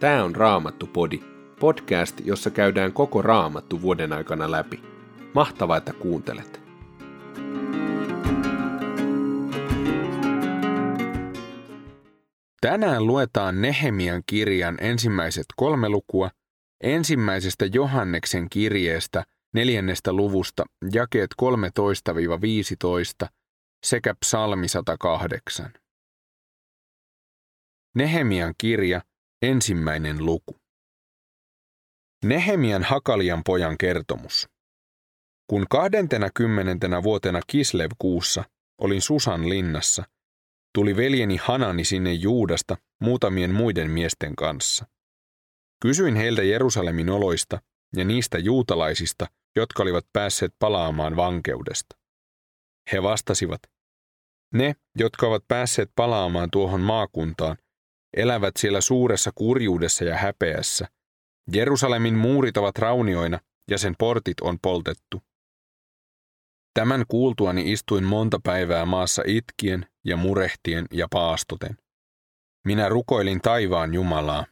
Tämä on Raamattu-podi, podcast, jossa käydään koko Raamattu vuoden aikana läpi. Mahtavaa, että kuuntelet. Tänään luetaan Nehemian kirjan ensimmäiset kolme lukua, ensimmäisestä Johanneksen kirjeestä neljännestä luvusta jakeet 13-15 sekä psalmi 108. Nehemian kirja, ensimmäinen luku. Nehemian Hakalian pojan kertomus. Kun kahdentena kymmenentenä vuotena Kislev-kuussa olin Susan linnassa, tuli veljeni Hanani sinne Juudasta muutamien muiden miesten kanssa. Kysyin heiltä Jerusalemin oloista ja niistä juutalaisista, jotka olivat päässeet palaamaan vankeudesta. He vastasivat, ne, jotka ovat päässeet palaamaan tuohon maakuntaan, elävät siellä suuressa kurjuudessa ja häpeässä. Jerusalemin muurit ovat raunioina ja sen portit on poltettu. Tämän kuultuani istuin monta päivää maassa itkien ja murehtien ja paastoten. Minä rukoilin taivaan Jumalaa.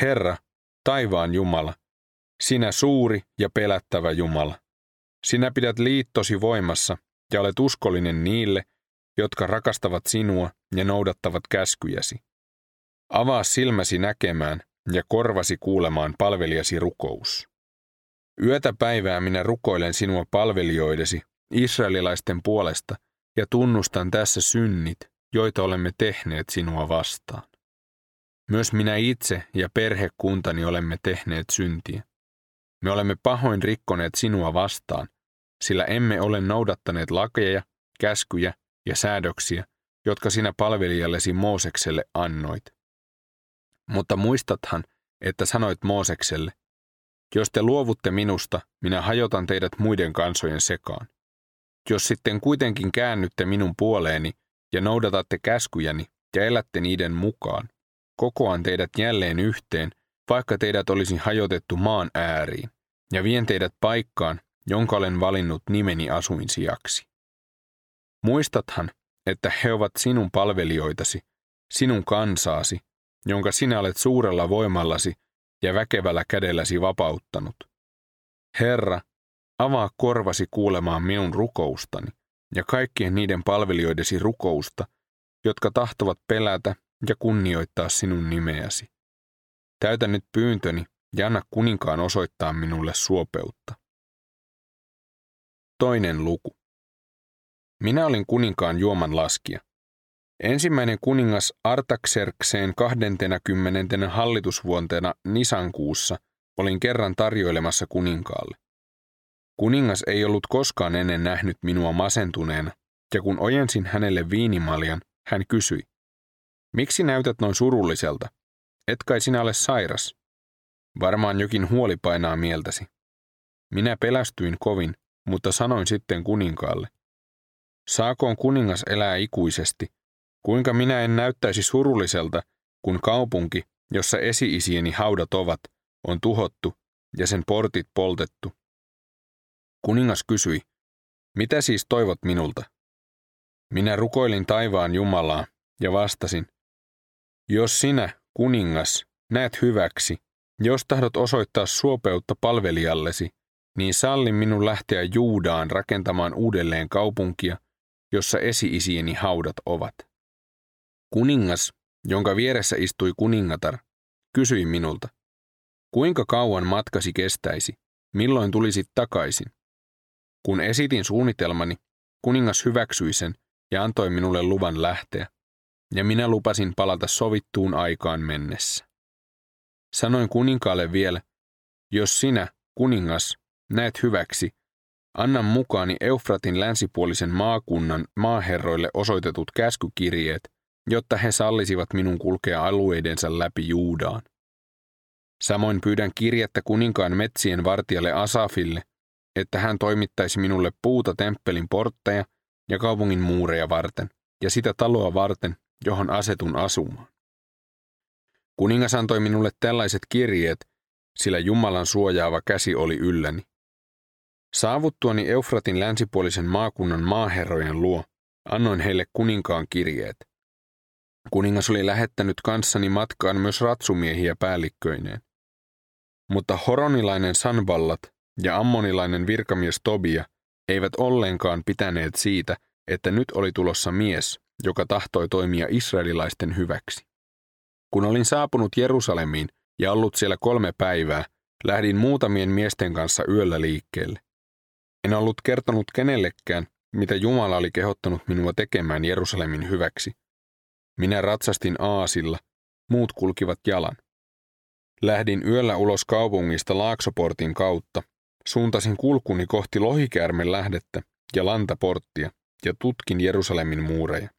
Herra, taivaan Jumala, sinä suuri ja pelättävä Jumala. Sinä pidät liittosi voimassa ja olet uskollinen niille, jotka rakastavat sinua ja noudattavat käskyjäsi. Avaa silmäsi näkemään ja korvasi kuulemaan palvelijasi rukous. Yötä päivää minä rukoilen sinua palvelijoidesi, israelilaisten puolesta, ja tunnustan tässä synnit, joita olemme tehneet sinua vastaan. Myös minä itse ja perhekuntani olemme tehneet syntiä. Me olemme pahoin rikkoneet sinua vastaan, sillä emme ole noudattaneet lakeja, käskyjä ja säädöksiä, jotka sinä palvelijallesi Moosekselle annoit. Mutta muistathan, että sanoit Moosekselle, jos te luovutte minusta, minä hajotan teidät muiden kansojen sekaan. Jos sitten kuitenkin käännytte minun puoleeni ja noudatatte käskyjäni ja elätte niiden mukaan, kokoan teidät jälleen yhteen, vaikka teidät olisi hajotettu maan ääriin, ja vien teidät paikkaan, jonka olen valinnut nimeni asuinsijaksi. Muistathan, että he ovat sinun palvelijoitasi, sinun kansaasi, jonka sinä olet suurella voimallasi ja väkevällä kädelläsi vapauttanut. Herra, avaa korvasi kuulemaan minun rukoustani ja kaikkien niiden palvelijoidesi rukousta, jotka tahtovat pelätä ja kunnioittaa sinun nimeäsi. Täytä nyt pyyntöni ja anna kuninkaan osoittaa minulle suopeutta. Toinen luku. Minä olin kuninkaan juoman laskija. Ensimmäinen kuningas Artaxerxeen 20. hallitusvuontena Nisankuussa olin kerran tarjoilemassa kuninkaalle. Kuningas ei ollut koskaan ennen nähnyt minua masentuneena, ja kun ojensin hänelle viinimaljan, hän kysyi, miksi näytät noin surulliselta? Et kai sinä ole sairas? Varmaan jokin huoli painaa mieltäsi. Minä pelästyin kovin, mutta sanoin sitten kuninkaalle, saakoon kuningas elää ikuisesti, kuinka minä en näyttäisi surulliselta, kun kaupunki, jossa esi-isieni haudat ovat, on tuhottu ja sen portit poltettu. Kuningas kysyi, mitä siis toivot minulta? Minä rukoilin taivaan Jumalaa ja vastasin, jos sinä, kuningas, näet hyväksi, jos tahdot osoittaa suopeutta palvelijallesi, niin salli minun lähteä Juudaan rakentamaan uudelleen kaupunkia, jossa esi-isieni haudat ovat. Kuningas, jonka vieressä istui kuningatar, kysyi minulta, kuinka kauan matkasi kestäisi, milloin tulisit takaisin? Kun esitin suunnitelmani, kuningas hyväksyi sen ja antoi minulle luvan lähteä, ja minä lupasin palata sovittuun aikaan mennessä. Sanoin kuninkaalle vielä, jos sinä, kuningas, näet hyväksi, anna mukaani Eufratin länsipuolisen maakunnan maaherroille osoitetut käskykirjeet, jotta he sallisivat minun kulkea alueidensa läpi Juudaan. Samoin pyydän kirjettä kuninkaan metsien vartijalle Asafille, että hän toimittaisi minulle puuta temppelin portteja ja kaupungin muureja varten, ja sitä taloa varten, johon asetun asumaan. Kuningas antoi minulle tällaiset kirjeet, sillä Jumalan suojaava käsi oli ylläni. Saavuttuani Eufratin länsipuolisen maakunnan maaherrojen luo, annoin heille kuninkaan kirjeet. Kuningas oli lähettänyt kanssani matkaan myös ratsumiehiä päällikköineen. Mutta horonilainen Sanballat ja ammonilainen virkamies Tobia eivät ollenkaan pitäneet siitä, että nyt oli tulossa mies, joka tahtoi toimia israelilaisten hyväksi. Kun olin saapunut Jerusalemiin ja ollut siellä kolme päivää, lähdin muutamien miesten kanssa yöllä liikkeelle. En ollut kertonut kenellekään, mitä Jumala oli kehottanut minua tekemään Jerusalemin hyväksi. Minä ratsastin aasilla, muut kulkivat jalan. Lähdin yöllä ulos kaupungista Laaksoportin kautta, suuntasin kulkuni kohti Lohikäärmen lähdettä ja Lantaporttia ja tutkin Jerusalemin muureja.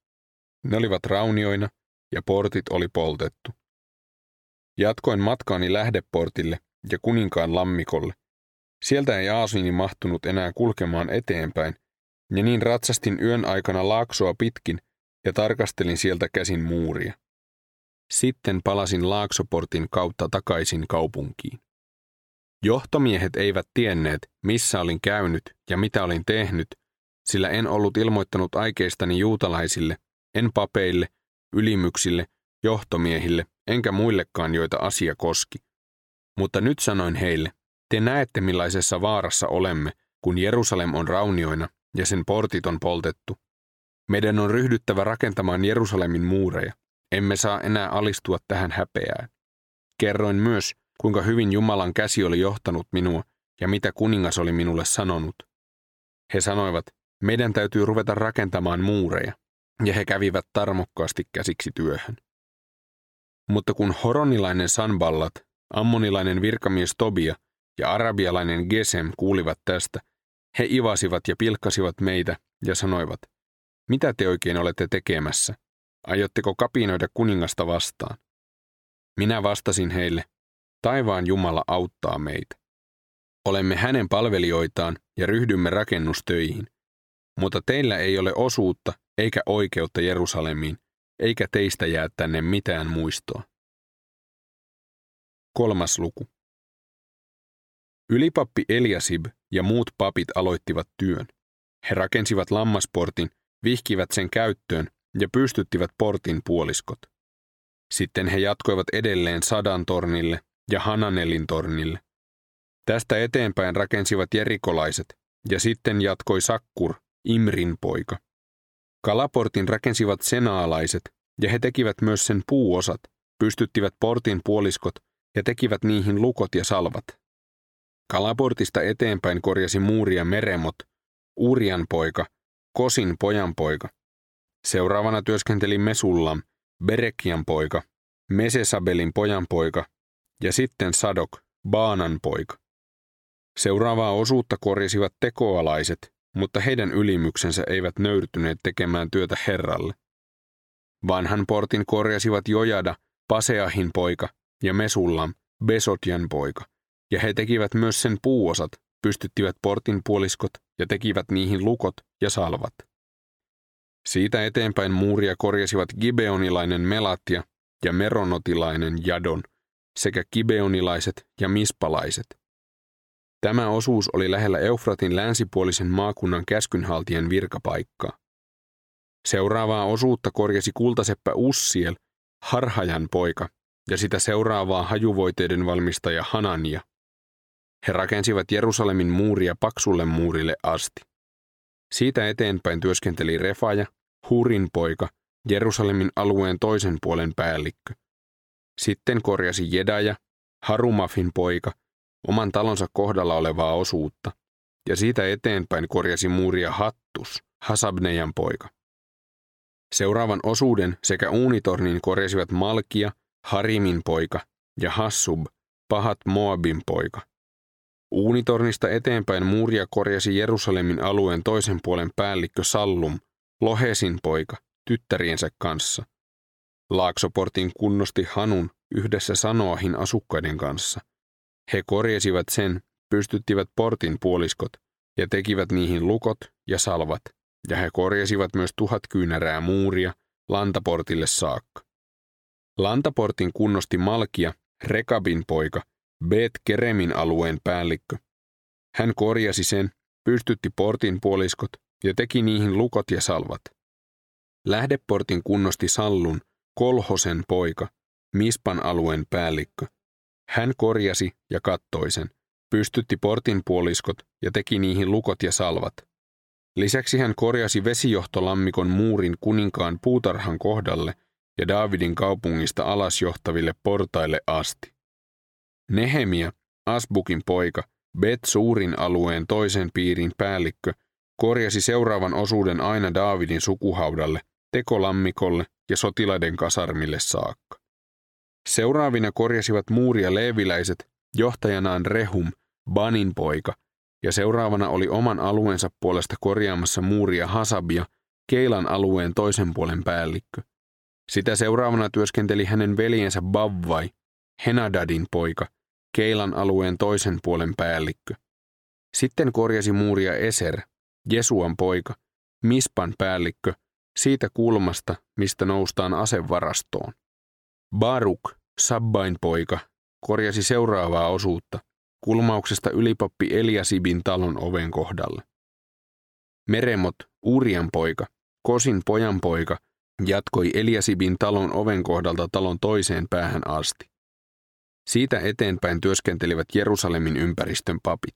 Ne olivat raunioina ja portit oli poltettu. Jatkoin matkaani lähdeportille ja kuninkaan lammikolle. Sieltä ei Aasini mahtunut enää kulkemaan eteenpäin, ja niin ratsastin yön aikana laaksoa pitkin ja tarkastelin sieltä käsin muuria. Sitten palasin laaksoportin kautta takaisin kaupunkiin. Johtomiehet eivät tienneet, missä olin käynyt ja mitä olin tehnyt, sillä en ollut ilmoittanut aikeistani juutalaisille, en papeille, ylimyksille, johtomiehille, enkä muillekaan, joita asia koski. Mutta nyt sanoin heille, te näette millaisessa vaarassa olemme, kun Jerusalem on raunioina ja sen portit on poltettu. Meidän on ryhdyttävä rakentamaan Jerusalemin muureja. Emme saa enää alistua tähän häpeään. Kerroin myös, kuinka hyvin Jumalan käsi oli johtanut minua ja mitä kuningas oli minulle sanonut. He sanoivat, meidän täytyy ruveta rakentamaan muureja, ja he kävivät tarmokkaasti käsiksi työhön. Mutta kun horonilainen Sanballat, ammonilainen virkamies Tobia ja arabialainen Gesem kuulivat tästä, he ivasivat ja pilkkasivat meitä ja sanoivat, mitä te oikein olette tekemässä? Aiotteko kapinoida kuningasta vastaan? Minä vastasin heille, taivaan Jumala auttaa meitä. Olemme hänen palvelijoitaan ja ryhdymme rakennustöihin. Mutta teillä ei ole osuutta eikä oikeutta Jerusalemiin, eikä teistä jää tänne mitään muistoa. Kolmas luku. Ylipappi Eliasib ja muut papit aloittivat työn. He rakensivat lammasportin, vihkivät sen käyttöön ja pystyttivät portin puoliskot. Sitten he jatkoivat edelleen Sadan tornille ja Hananelin tornille. Tästä eteenpäin rakensivat jerikolaiset, ja sitten jatkoi Sakkur, Imrin poika. Kalaportin rakensivat senaalaiset, ja he tekivät myös sen puuosat, pystyttivät portin puoliskot ja tekivät niihin lukot ja salvat. Kalaportista eteenpäin korjasi muuria Meremot, Urian poika, Kosin pojanpoika. Seuraavana työskenteli Mesullam, Berekian poika, Mesesabelin pojanpoika ja sitten Sadok, Baanan poika. Seuraavaa osuutta korjasivat tekoalaiset, mutta heidän ylimyksensä eivät nöyrtyneet tekemään työtä Herralle. Vanhan portin korjasivat Jojada, Paseahin poika ja Mesullam, Besotjan poika, ja he tekivät myös sen puuosat, pystyttivät portin puoliskot ja tekivät niihin lukot ja salvat. Siitä eteenpäin muuria korjasivat gibeonilainen Melatia ja meronotilainen Jadon sekä gibeonilaiset ja mispalaiset. Tämä osuus oli lähellä Eufratin länsipuolisen maakunnan käskynhaltijan virkapaikkaa. Seuraavaa osuutta korjasi kultaseppä Ussiel, Harhajan poika, ja sitä seuraavaa hajuvoiteiden valmistaja Hanania. He rakensivat Jerusalemin muuria paksulle muurille asti. Siitä eteenpäin työskenteli Refaja, Hurin poika, Jerusalemin alueen toisen puolen päällikkö. Sitten korjasi Jedaja, Harumafin poika, oman talonsa kohdalla olevaa osuutta, ja siitä eteenpäin korjasi muuria Hattus, Hasabnejan poika. Seuraavan osuuden sekä uunitornin korjasivat Malkia, Harimin poika ja Hassub, Pahat Moabin poika. Uunitornista eteenpäin muuria korjasi Jerusalemin alueen toisen puolen päällikkö Sallum, Lohesin poika, tyttäriensä kanssa. Laaksoportin kunnosti Hanun yhdessä Sanoahin asukkaiden kanssa. He korjasivat sen, pystyttivät portin puoliskot ja tekivät niihin lukot ja salvat, ja he korjasivat myös tuhat kyynärää muuria Lantaportille saakka. Lantaportin kunnosti Malkia, Rekabin poika, Bet Keremin alueen päällikkö. Hän korjasi sen, pystytti portin puoliskot ja teki niihin lukot ja salvat. Lähdeportin kunnosti Sallun, Kolhosen poika, Mispan alueen päällikkö. Hän korjasi ja kattoi sen, pystytti portin puoliskot ja teki niihin lukot ja salvat. Lisäksi hän korjasi vesijohtolammikon muurin kuninkaan puutarhan kohdalle ja Daavidin kaupungista alas johtaville portaille asti. Nehemia, Asbukin poika, Bet-Suurin alueen toisen piirin päällikkö, korjasi seuraavan osuuden aina Daavidin sukuhaudalle, tekolammikolle ja sotilaiden kasarmille saakka. Seuraavina korjasivat muuria leeviläiset, johtajanaan Rehum, Banin poika, ja seuraavana oli oman alueensa puolesta korjaamassa muuria Hasabia, Keilan alueen toisen puolen päällikkö. Sitä seuraavana työskenteli hänen veljensä Bavvai, Henadadin poika, Keilan alueen toisen puolen päällikkö. Sitten korjasi muuria Eser, Jesuan poika, Mispan päällikkö, siitä kulmasta, mistä noustaan asevarastoon. Baruk, Sabbain poika, korjasi seuraavaa osuutta, kulmauksesta ylipappi Eliasibin talon oven kohdalle. Meremot, Urian poika, Kosin pojan poika, jatkoi Eliasibin talon oven kohdalta talon toiseen päähän asti. Siitä eteenpäin työskentelivät Jerusalemin ympäristön papit.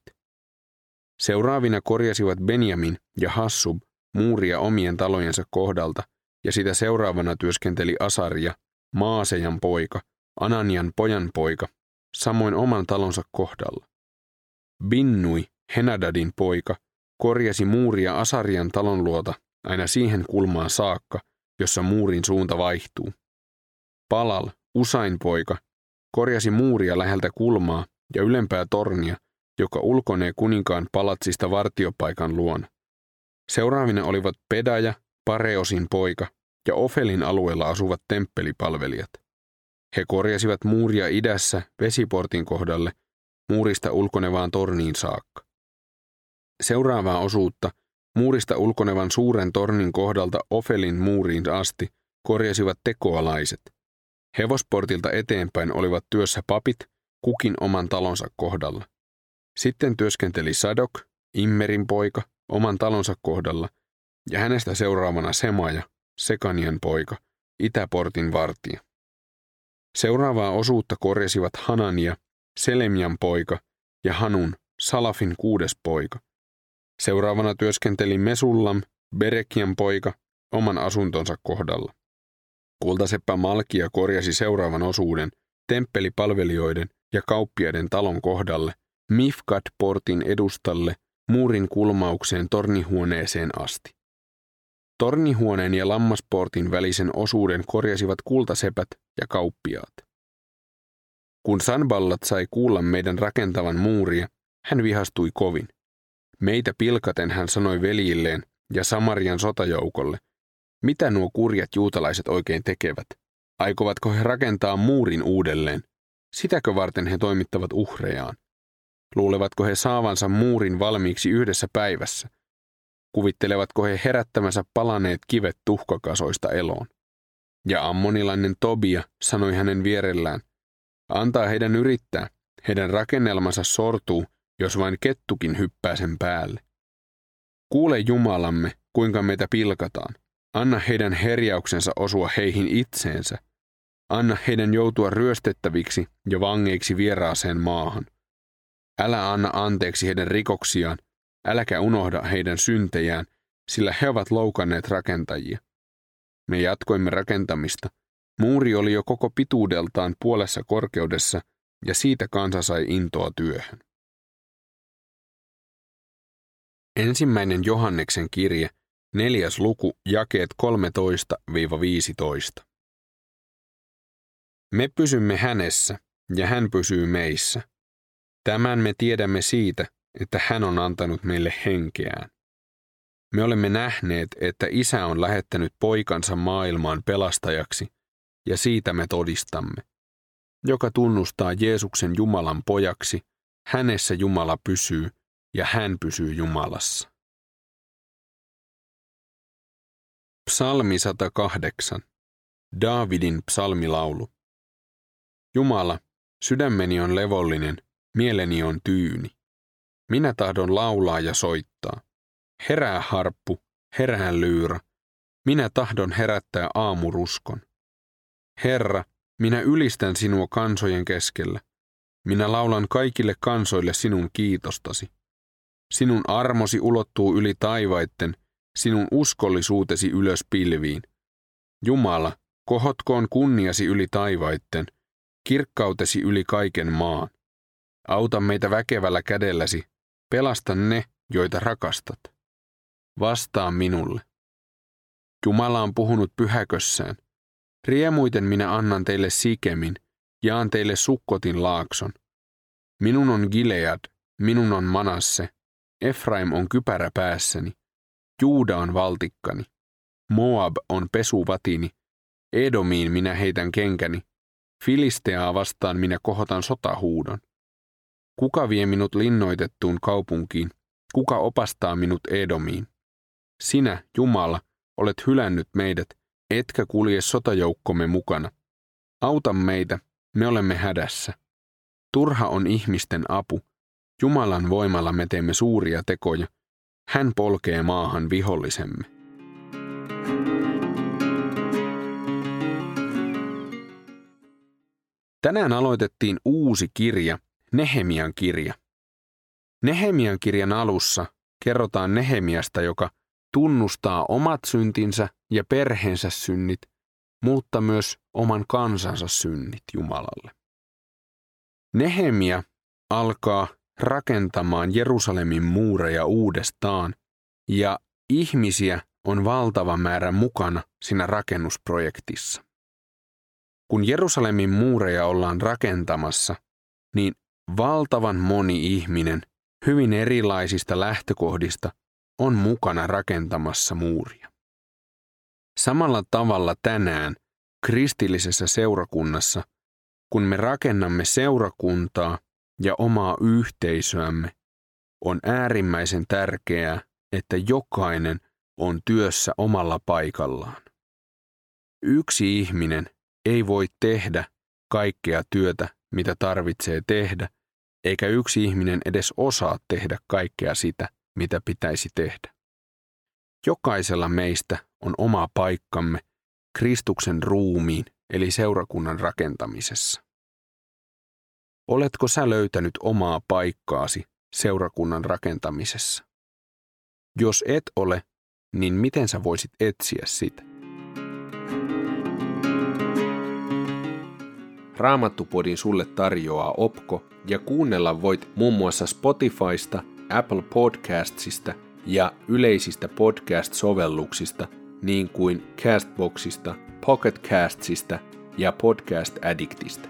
Seuraavina korjasivat Benjamin ja Hassub muuria omien talojensa kohdalta, ja sitä seuraavana työskenteli Asaria, Maasejan poika, Ananian pojan poika, samoin oman talonsa kohdalla. Binnui, Henadadin poika, korjasi muuria Asarian talon luota aina siihen kulmaan saakka, jossa muurin suunta vaihtuu. Palal, Usain poika, korjasi muuria läheltä kulmaa ja ylempää tornia, joka ulkonee kuninkaan palatsista vartiopaikan luona. Seuraavina olivat Pedaja, Pareosin poika ja Ofelin alueella asuvat temppelipalvelijat. He korjasivat muuria idässä vesiportin kohdalle muurista ulkonevaan torniin saakka. Seuraavaa osuutta muurista ulkonevan suuren tornin kohdalta Ofelin muuriin asti korjasivat tekoalaiset. Hevosportilta eteenpäin olivat työssä papit kukin oman talonsa kohdalla. Sitten työskenteli Sadok, Immerin poika, oman talonsa kohdalla, ja hänestä seuraavana Semaja, Sekanian poika, Itäportin vartija. Seuraavaa osuutta korjasivat Hanania, Selemian poika ja Hanun, Salafin kuudes poika. Seuraavana työskenteli Mesullam, Berekian poika, oman asuntonsa kohdalla. Kultaseppä Malkia korjasi seuraavan osuuden temppelipalvelijoiden ja kauppiaiden talon kohdalle, Mifkat-portin edustalle, muurin kulmaukseen tornihuoneeseen asti. Tornihuoneen ja lammasportin välisen osuuden korjasivat kultasepät ja kauppiaat. Kun Sanballat sai kuulla meidän rakentavan muuria, hän vihastui kovin. Meitä pilkaten hän sanoi veljilleen ja Samarian sotajoukolle, mitä nuo kurjat juutalaiset oikein tekevät? Aikovatko he rakentaa muurin uudelleen? Sitäkö varten he toimittavat uhrejaan? Luulevatko he saavansa muurin valmiiksi yhdessä päivässä? Kuvittelevatko he herättämänsä palaneet kivet tuhkakasoista eloon? Ja ammonilainen Tobia sanoi hänen vierellään, antaa heidän yrittää, heidän rakennelmansa sortuu, jos vain kettukin hyppää sen päälle. Kuule Jumalamme, kuinka meitä pilkataan. Anna heidän herjauksensa osua heihin itseensä. Anna heidän joutua ryöstettäviksi ja vangeiksi vieraaseen maahan. Älä anna anteeksi heidän rikoksiaan, äläkä unohda heidän syntejään, sillä he ovat loukanneet rakentajia. Me jatkoimme rakentamista. Muuri oli jo koko pituudeltaan puolessa korkeudessa, ja siitä kansa sai intoa työhön. Ensimmäinen Johanneksen kirje, neljäs luku, jakeet 13-15. Me pysymme hänessä, ja hän pysyy meissä. Tämän me tiedämme siitä, että hän on antanut meille henkeään. Me olemme nähneet, että isä on lähettänyt poikansa maailmaan pelastajaksi, ja siitä me todistamme. Joka tunnustaa Jeesuksen Jumalan pojaksi, hänessä Jumala pysyy, ja hän pysyy Jumalassa. Psalmi 108. Daavidin psalmilaulu. Jumala, sydämeni on levollinen, mieleni on tyyni. Minä tahdon laulaa ja soittaa. Herää harppu, herää lyyrä. Minä tahdon herättää aamuruskon. Herra, minä ylistän sinua kansojen keskellä. Minä laulan kaikille kansoille sinun kiitostasi. Sinun armosi ulottuu yli taivaitten, sinun uskollisuutesi ylös pilviin. Jumala, kohotkoon kunniasi yli taivaitten, kirkkautesi yli kaiken maan. Auta meitä väkevällä kädelläsi, pelasta ne, joita rakastat. Vastaa minulle. Jumala on puhunut pyhäkössään. Riemuiten minä annan teille Sikemin, jaan teille Sukkotin laakson. Minun on Gilead, minun on Manasse, Efraim on kypärä päässäni, Juuda on valtikkani, Moab on pesuvatini, Edomiin minä heitän kenkäni, Filisteaa vastaan minä kohotan sotahuudon. Kuka vie minut linnoitettuun kaupunkiin, kuka opastaa minut Edomiin? Sinä, Jumala, olet hylännyt meidät, etkä kulje sotajoukkomme mukana. Auta meitä, me olemme hädässä. Turha on ihmisten apu. Jumalan voimalla me teemme suuria tekoja. Hän polkee maahan vihollisemme. Tänään aloitettiin uusi kirja, Nehemian kirja. Nehemian kirjan alussa kerrotaan Nehemiasta, joka tunnustaa omat syntinsä ja perheensä synnit, mutta myös oman kansansa synnit Jumalalle. Nehemia alkaa rakentamaan Jerusalemin muureja uudestaan ja ihmisiä on valtava määrä mukana siinä rakennusprojektissa. Kun Jerusalemin muureja ollaan rakentamassa, niin valtavan moni ihminen hyvin erilaisista lähtökohdista on mukana rakentamassa muuria. Samalla tavalla tänään kristillisessä seurakunnassa, kun me rakennamme seurakuntaa ja omaa yhteisöämme, on äärimmäisen tärkeää, että jokainen on työssä omalla paikallaan. Yksi ihminen ei voi tehdä kaikkea työtä, mitä tarvitsee tehdä, eikä yksi ihminen edes osaa tehdä kaikkea sitä, mitä pitäisi tehdä. Jokaisella meistä on oma paikkamme Kristuksen ruumiin eli seurakunnan rakentamisessa. Oletko sä löytänyt omaa paikkaasi seurakunnan rakentamisessa? Jos et ole, niin miten sä voisit etsiä sitä? Raamattupodin sulle tarjoaa Opko ja kuunnella voit muun muassa Spotifysta, Apple Podcastsista ja yleisistä podcast-sovelluksista niin kuin Castboxista, Pocketcastsista ja Podcast Addictista.